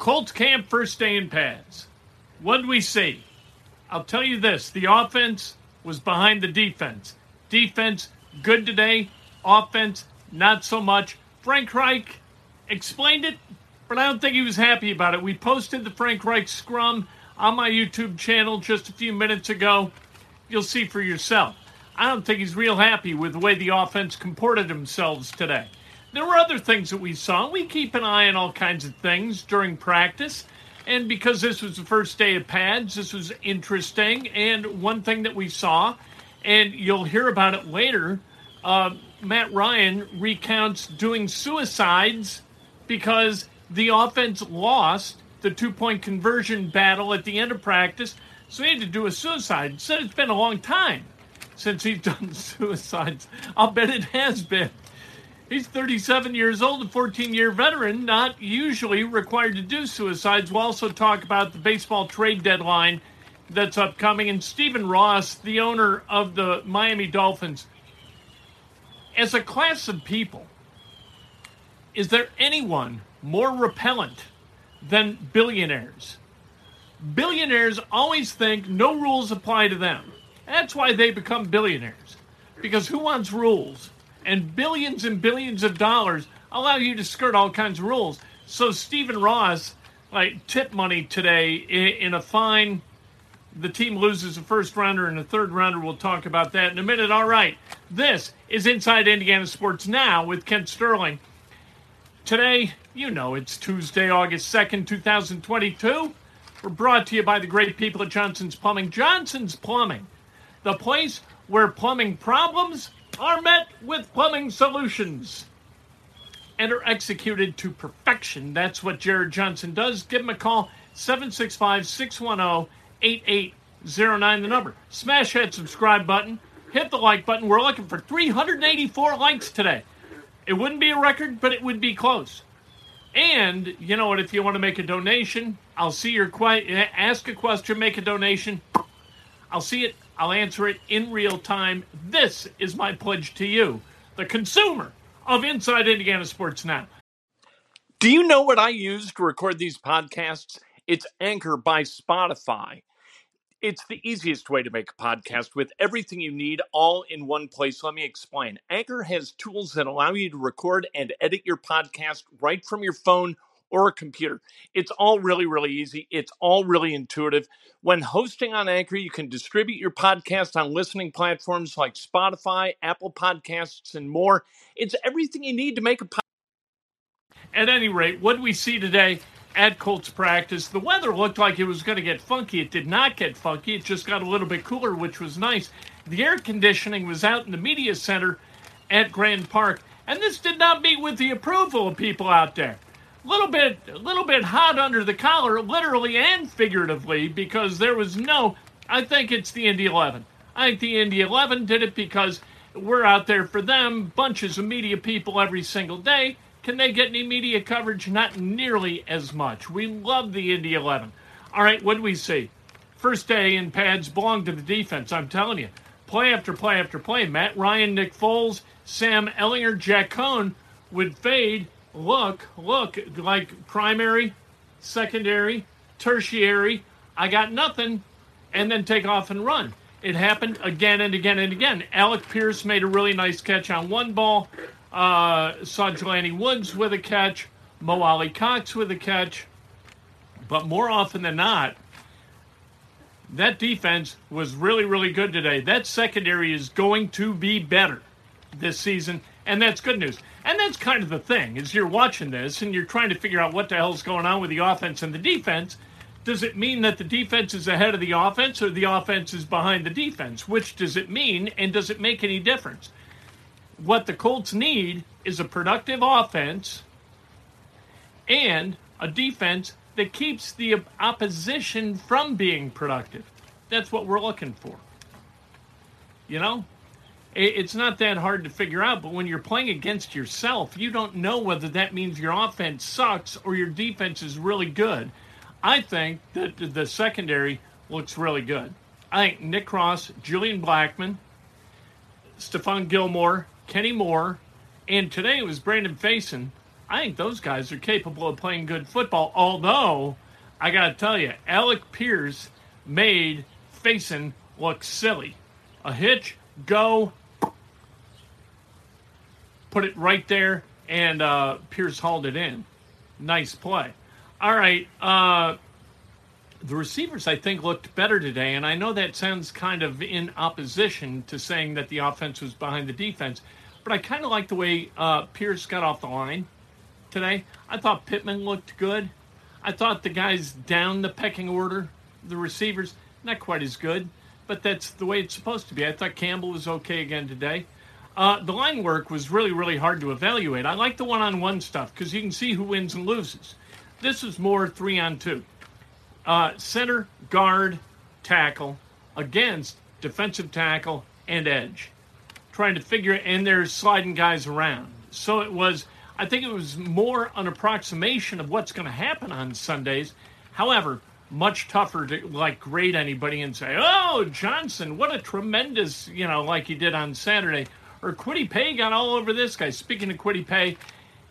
Colts camp first day in pads. What did we see? I'll tell you this the offense was behind the defense. Defense, good today. Offense, not so much. Frank Reich explained it, but I don't think he was happy about it. We posted the Frank Reich scrum on my YouTube channel just a few minutes ago. You'll see for yourself. I don't think he's real happy with the way the offense comported themselves today. There were other things that we saw. We keep an eye on all kinds of things during practice. And because this was the first day of pads, this was interesting. And one thing that we saw, and you'll hear about it later, uh, Matt Ryan recounts doing suicides because the offense lost the two point conversion battle at the end of practice. So he had to do a suicide. Said it's been a long time since he's done suicides. I'll bet it has been. He's 37 years old, a 14 year veteran, not usually required to do suicides. We'll also talk about the baseball trade deadline that's upcoming. And Stephen Ross, the owner of the Miami Dolphins, as a class of people, is there anyone more repellent than billionaires? Billionaires always think no rules apply to them. That's why they become billionaires. Because who wants rules? And billions and billions of dollars allow you to skirt all kinds of rules. So Stephen Ross, like tip money today in a fine. The team loses a first rounder and a third rounder. We'll talk about that in a minute. All right, this is Inside Indiana Sports Now with Kent Sterling. Today, you know, it's Tuesday, August 2nd, 2022. We're brought to you by the great people at Johnson's Plumbing. Johnson's Plumbing, the place where plumbing problems are met with plumbing solutions and are executed to perfection. That's what Jared Johnson does. Give him a call, 765 610 8809, the number. Smash that subscribe button, hit the like button. We're looking for 384 likes today. It wouldn't be a record, but it would be close. And you know what? If you want to make a donation, I'll see your que- ask a question, make a donation. I'll see it I'll answer it in real time. This is my pledge to you, the consumer of Inside Indiana Sports Now. Do you know what I use to record these podcasts? It's Anchor by Spotify. It's the easiest way to make a podcast with everything you need all in one place. Let me explain. Anchor has tools that allow you to record and edit your podcast right from your phone or a computer. It's all really, really easy. It's all really intuitive. When hosting on Anchor, you can distribute your podcast on listening platforms like Spotify, Apple Podcasts, and more. It's everything you need to make a podcast. At any rate, what we see today at Colts practice, the weather looked like it was going to get funky. It did not get funky. It just got a little bit cooler, which was nice. The air conditioning was out in the media center at Grand Park, and this did not meet with the approval of people out there little bit a little bit hot under the collar literally and figuratively because there was no I think it's the Indy 11. I think the Indy 11 did it because we're out there for them, bunches of media people every single day. Can they get any media coverage? Not nearly as much. We love the Indy 11. All right, what do we see? First day in pads belong to the defense. I'm telling you, play after play after play. Matt Ryan, Nick Foles, Sam Ehlinger, Jack Coan would fade look, look, like primary, secondary, tertiary, I got nothing, and then take off and run. It happened again and again and again. Alec Pierce made a really nice catch on one ball. Uh, saw Jelani Woods with a catch, Mo Alie-Cox with a catch. But more often than not, that defense was really, really good today. That secondary is going to be better this season, and that's good news. And that's kind of the thing is you're watching this and you're trying to figure out what the hell's going on with the offense and the defense. Does it mean that the defense is ahead of the offense or the offense is behind the defense? Which does it mean and does it make any difference? What the Colts need is a productive offense and a defense that keeps the opposition from being productive. That's what we're looking for. You know? It's not that hard to figure out, but when you're playing against yourself, you don't know whether that means your offense sucks or your defense is really good. I think that the secondary looks really good. I think Nick Cross, Julian Blackmon, Stephon Gilmore, Kenny Moore, and today it was Brandon Facyson. I think those guys are capable of playing good football. Although, I got to tell you, Alec Pierce made Facyson look silly. A hitch, go, put it right there, and uh, Pierce hauled it in. Nice play. All right. Uh, the receivers, I think, looked better today, and I know that sounds kind of in opposition to saying that the offense was behind the defense, but I kind of like the way uh, Pierce got off the line today. I thought Pittman looked good. I thought the guys down the pecking order, the receivers, not quite as good, but that's the way it's supposed to be. I thought Campbell was okay again today. Uh, the line work was really, really hard to evaluate. I like the one on one stuff because you can see who wins and loses. This is more three on two. Uh, center, guard, tackle against defensive tackle and edge. Trying to figure and they're sliding guys around. So it was, I think it was more an approximation of what's going to happen on Sundays. However, much tougher to like grade anybody and say, oh, Johnson, what a tremendous, you know, like he did on Saturday or Kwity Paye got all over this guy. Speaking of Kwity Paye,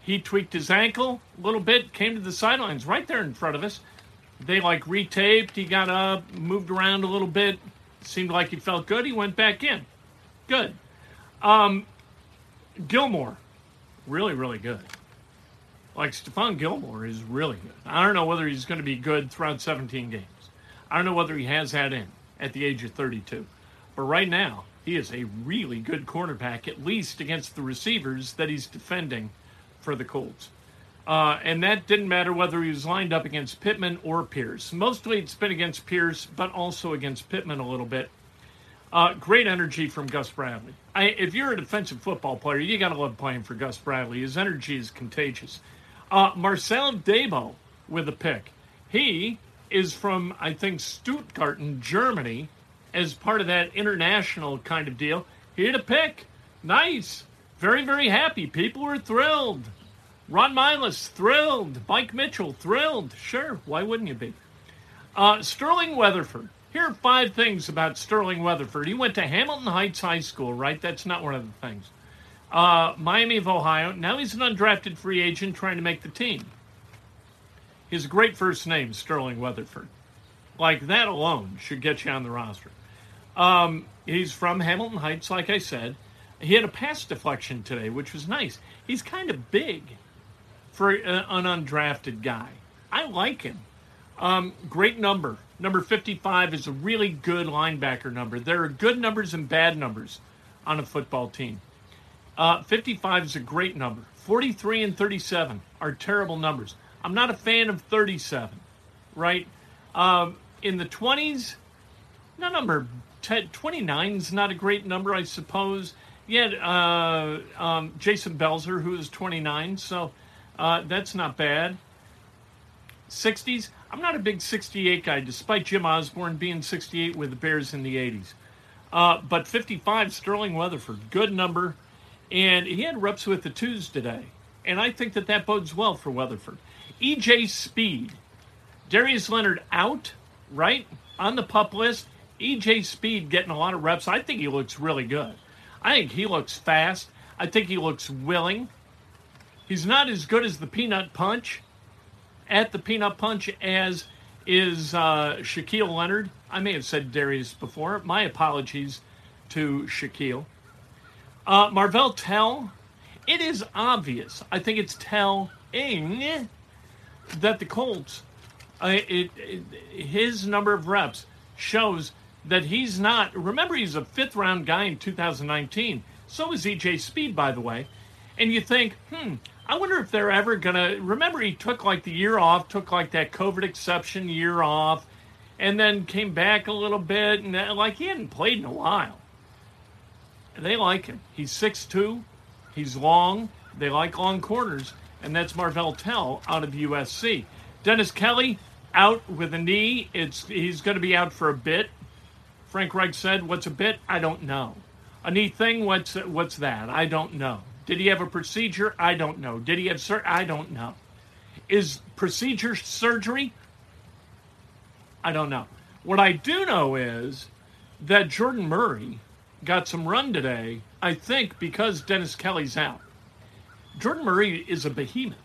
he tweaked his ankle a little bit, came to the sidelines right there in front of us. They like retaped. He got up, moved around a little bit. Seemed like he felt good. He went back in. Good. Um, Gilmore, really, really good. Like Stephon Gilmore is really good. I don't know whether he's going to be good throughout 17 games. I don't know whether he has that in at the age of 32. But right now, he is a really good cornerback, at least against the receivers that he's defending for the Colts. Uh, and that didn't matter whether he was lined up against Pittman or Pierce. Mostly it's been against Pierce, but also against Pittman a little bit. Uh, great energy from Gus Bradley. I, if you're a defensive football player, you got to love playing for Gus Bradley. His energy is contagious. Uh, Marcel Dabo with a pick. He is from, I think, Stuttgart in Germany as part of that international kind of deal. He had a pick. Nice. Very, very happy. People were thrilled. Ron Milus, thrilled. Mike Mitchell, thrilled. Sure, why wouldn't you be? Uh, Sterling Weatherford. Here are five things about Sterling Weatherford. He went to Hamilton Heights High School, right? That's not one of the things. Uh, Miami of Ohio. Now he's an undrafted free agent trying to make the team. His great first name, Sterling Weatherford. Like that alone should get you on the roster. Um, he's from Hamilton Heights, like I said. He had a pass deflection today, which was nice. He's kind of big for an undrafted guy. I like him. Um, great number. Number 55 is a really good linebacker number. There are good numbers and bad numbers on a football team. Uh, 55 is a great number. 43 and 37 are terrible numbers. I'm not a fan of 37, right? Um, in the 20s, no number 29 is not a great number, I suppose. Yet uh, um, Jason Belzer, who is 29, so uh, that's not bad. 60s, I'm not a big 68 guy, despite Jim Osborne being 68 with the Bears in the 80s. Uh, but 55, Sterling Weatherford, good number. And he had reps with the twos today. And I think that that bodes well for Weatherford. EJ Speed, Darius Leonard out, right? On the pup list. EJ Speed getting a lot of reps. I think he looks really good. I think he looks fast. I think he looks willing. He's not as good as the Peanut Punch at the Peanut Punch as is uh, Shaquille Leonard. I may have said Darius before. My apologies to Shaquille. Uh, Marvell Tell, it is obvious. I think it's telling that the Colts, uh, it, it, his number of reps shows that he's not. Remember, he's a fifth round guy in 2019. So is EJ Speed, by the way. And you think, hmm, I wonder if they're ever going to. Remember, he took like the year off, took like that COVID exception year off, and then came back a little bit. And uh, like he hadn't played in a while. They like him. He's 6'2, he's long. They like long corners. And that's Marvell Tell out of USC. Dennis Kelly out with a knee. It's He's going to be out for a bit. Frank Reich said, What's a bit? I don't know. A neat thing? What's, what's that? I don't know. Did he have a procedure? I don't know. Did he have sur? I don't know. Is procedure surgery? I don't know. What I do know is that Jordan Murray got some run today, I think because Dennis Kelly's out. Jordan Murray is a behemoth.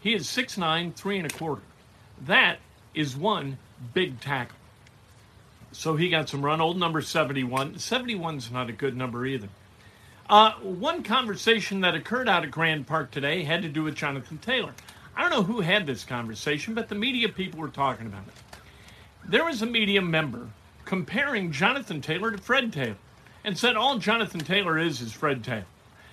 He is 6'9, three and a quarter. That is one big tackle. So he got some run. Old number 71. 71's not a good number either. Uh, one conversation that occurred out at Grand Park today had to do with Jonathan Taylor. I don't know who had this conversation, but the media people were talking about it. There was a media member comparing Jonathan Taylor to Fred Taylor and said all Jonathan Taylor is is Fred Taylor.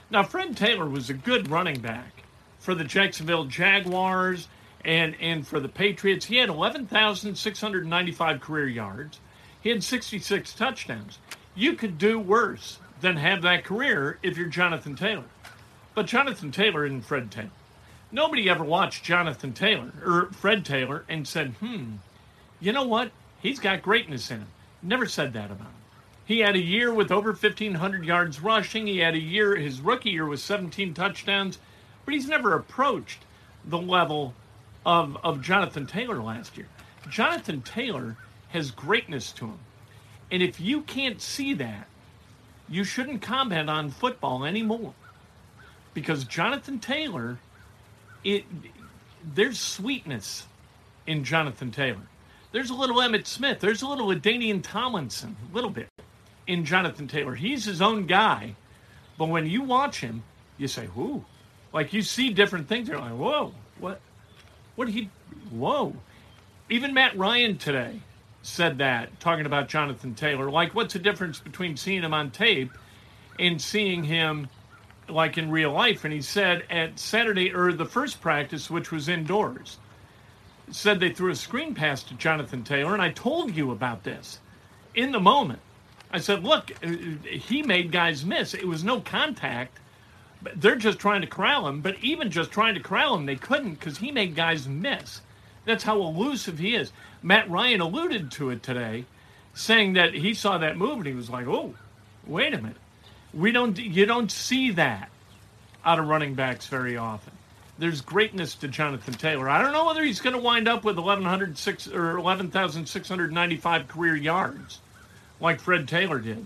Now, Fred Taylor was a good running back for the Jacksonville Jaguars and, and for the Patriots. He had 11,695 career yards. He had 66 touchdowns. You could do worse than have that career if you're Jonathan Taylor. But Jonathan Taylor isn't Fred Taylor. Nobody ever watched Jonathan Taylor or Fred Taylor and said, hmm, you know what? He's got greatness in him. Never said that about him. He had a year with over 1,500 yards rushing. He had a year, his rookie year, with 17 touchdowns, but he's never approached the level of, of Jonathan Taylor last year. Jonathan Taylor has greatness to him. And if you can't see that, you shouldn't comment on football anymore. Because Jonathan Taylor, it there's sweetness in Jonathan Taylor. There's a little Emmitt Smith. There's a little LaDainian Tomlinson, a little bit in Jonathan Taylor. He's his own guy. But when you watch him, you say, whoo. Like you see different things. You're like, whoa, what what did he whoa. Even Matt Ryan today said that, talking about Jonathan Taylor. Like, what's the difference between seeing him on tape and seeing him like in real life? And he said at Saturday or the first practice, which was indoors, said they threw a screen pass to Jonathan Taylor, and I told you about this in the moment. I said, look, uh, he made guys miss. It was no contact. They're just trying to corral him, but even just trying to corral him, they couldn't because he made guys miss. That's how elusive he is. Matt Ryan alluded to it today, saying that he saw that move and he was like, "Oh, wait a minute, we don't. You don't see that out of running backs very often." There's greatness to Jonathan Taylor. I don't know whether he's going to wind up with 1106 or 11,695 career yards like Fred Taylor did,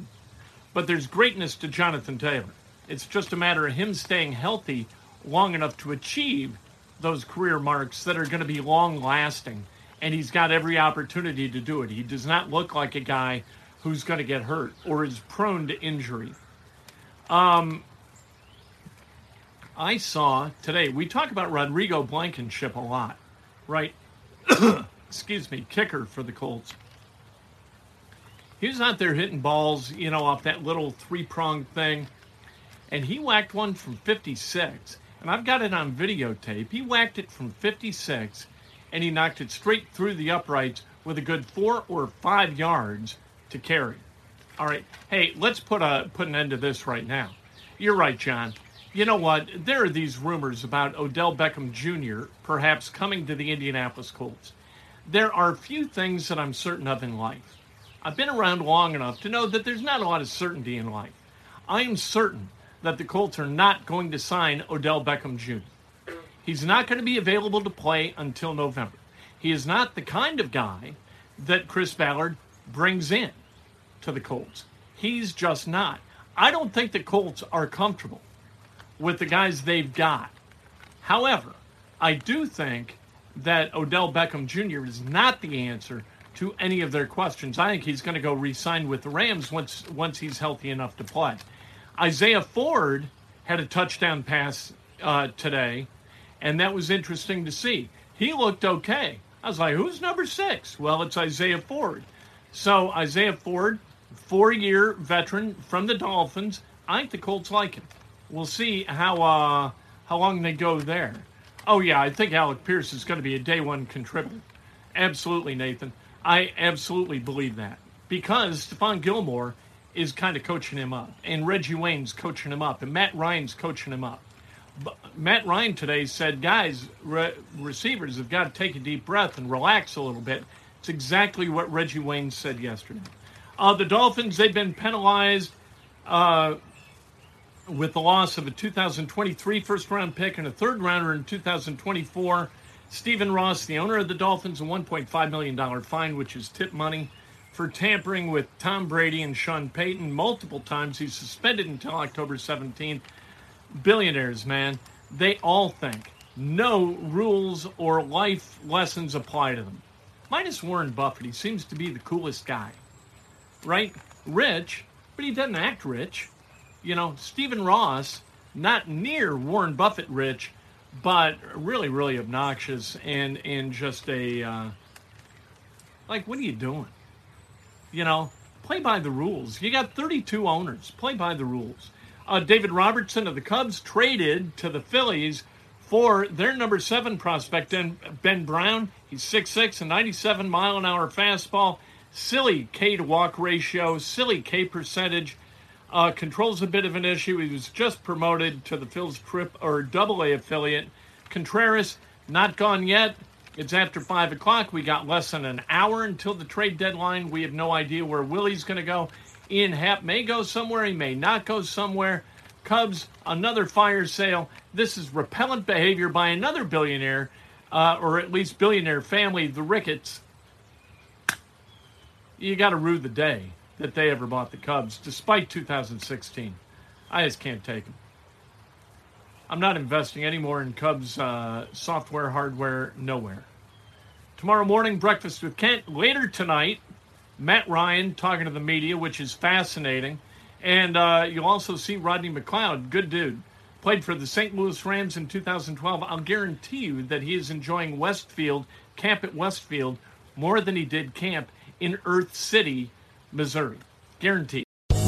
but there's greatness to Jonathan Taylor. It's just a matter of him staying healthy long enough to achieve those career marks that are going to be long lasting. And he's got every opportunity to do it. He does not look like a guy who's going to get hurt or is prone to injury. Um, I saw today, we talk about Rodrigo Blankenship a lot, right? Excuse me, kicker for the Colts. He was out there hitting balls, you know, off that little three pronged thing. And he whacked one from 56 and I've got it on videotape. He whacked it from 56 and he knocked it straight through the uprights with a good four or five yards to carry. All right. Hey, let's put a put an end to this right now. You're right, John. You know what? There are these rumors about Odell Beckham Jr. perhaps coming to the Indianapolis Colts. There are few things that I'm certain of in life. I've been around long enough to know that there's not a lot of certainty in life. I am certain that the Colts are not going to sign Odell Beckham Jr. He's not going to be available to play until November. He is not the kind of guy that Chris Ballard brings in to the Colts. He's just not. I don't think the Colts are comfortable with the guys they've got. However, I do think that Odell Beckham Jr. is not the answer to any of their questions. I think he's going to go re-sign with the Rams once once he's healthy enough to play. Isaiah Ford had a touchdown pass uh, today, and that was interesting to see. He looked okay. I was like, who's number six? Well, it's Isaiah Ford. So Isaiah Ford, four-year veteran from the Dolphins. I think the Colts like him. We'll see how uh, how long they go there. Oh yeah, I think Alec Pierce is going to be a day one contributor. Absolutely, Nathan. I absolutely believe that because Stephon Gilmore is kind of coaching him up, and Reggie Wayne's coaching him up, and Matt Ryan's coaching him up. But Matt Ryan today said, guys, re- receivers have got to take a deep breath and relax a little bit. It's exactly what Reggie Wayne said yesterday. Uh, the Dolphins, they've been penalized uh, with the loss of a 2023 first round pick and a third rounder in 2024. Stephen Ross, the owner of the Dolphins, a $1.5 million fine, which is tip money for tampering with Tom Brady and Sean Payton multiple times. He's suspended until October 17th. Billionaires, man, they all think no rules or life lessons apply to them. Minus Warren Buffett, he seems to be the coolest guy, right? Rich, but he doesn't act rich. You know, Stephen Ross, not near Warren Buffett rich, but really, really obnoxious and and just a uh, like, what are you doing? You know, play by the rules. You got 32 owners. Play by the rules. Uh, David Robertson of the Cubs traded to the Phillies for their number seven prospect, Ben Brown. He's 6'6 and 97 mile an hour fastball. Silly K to walk ratio, silly K percentage. Uh, controls a bit of an issue. He was just promoted to the Phil's trip or double A affiliate. Contreras, not gone yet. It's after 5 o'clock. We got less than an hour until the trade deadline. We have no idea where Willie's going to go. Ian Happ may go somewhere, he may not go somewhere. Cubs, another fire sale. This is repellent behavior by another billionaire, uh, or at least billionaire family, the Ricketts. You got to rue the day that they ever bought the Cubs, despite 2016. I just can't take them. I'm not investing anymore in Cubs uh, software, hardware, nowhere. Tomorrow morning, breakfast with Kent. Later tonight, Matt Ryan talking to the media, which is fascinating. And uh, you'll also see Rodney McLeod, good dude. Played for the St. Louis Rams in 2012. I'll guarantee you that he is enjoying Westfield, camp at Westfield, more than he did camp in Earth City, Missouri. Guaranteed.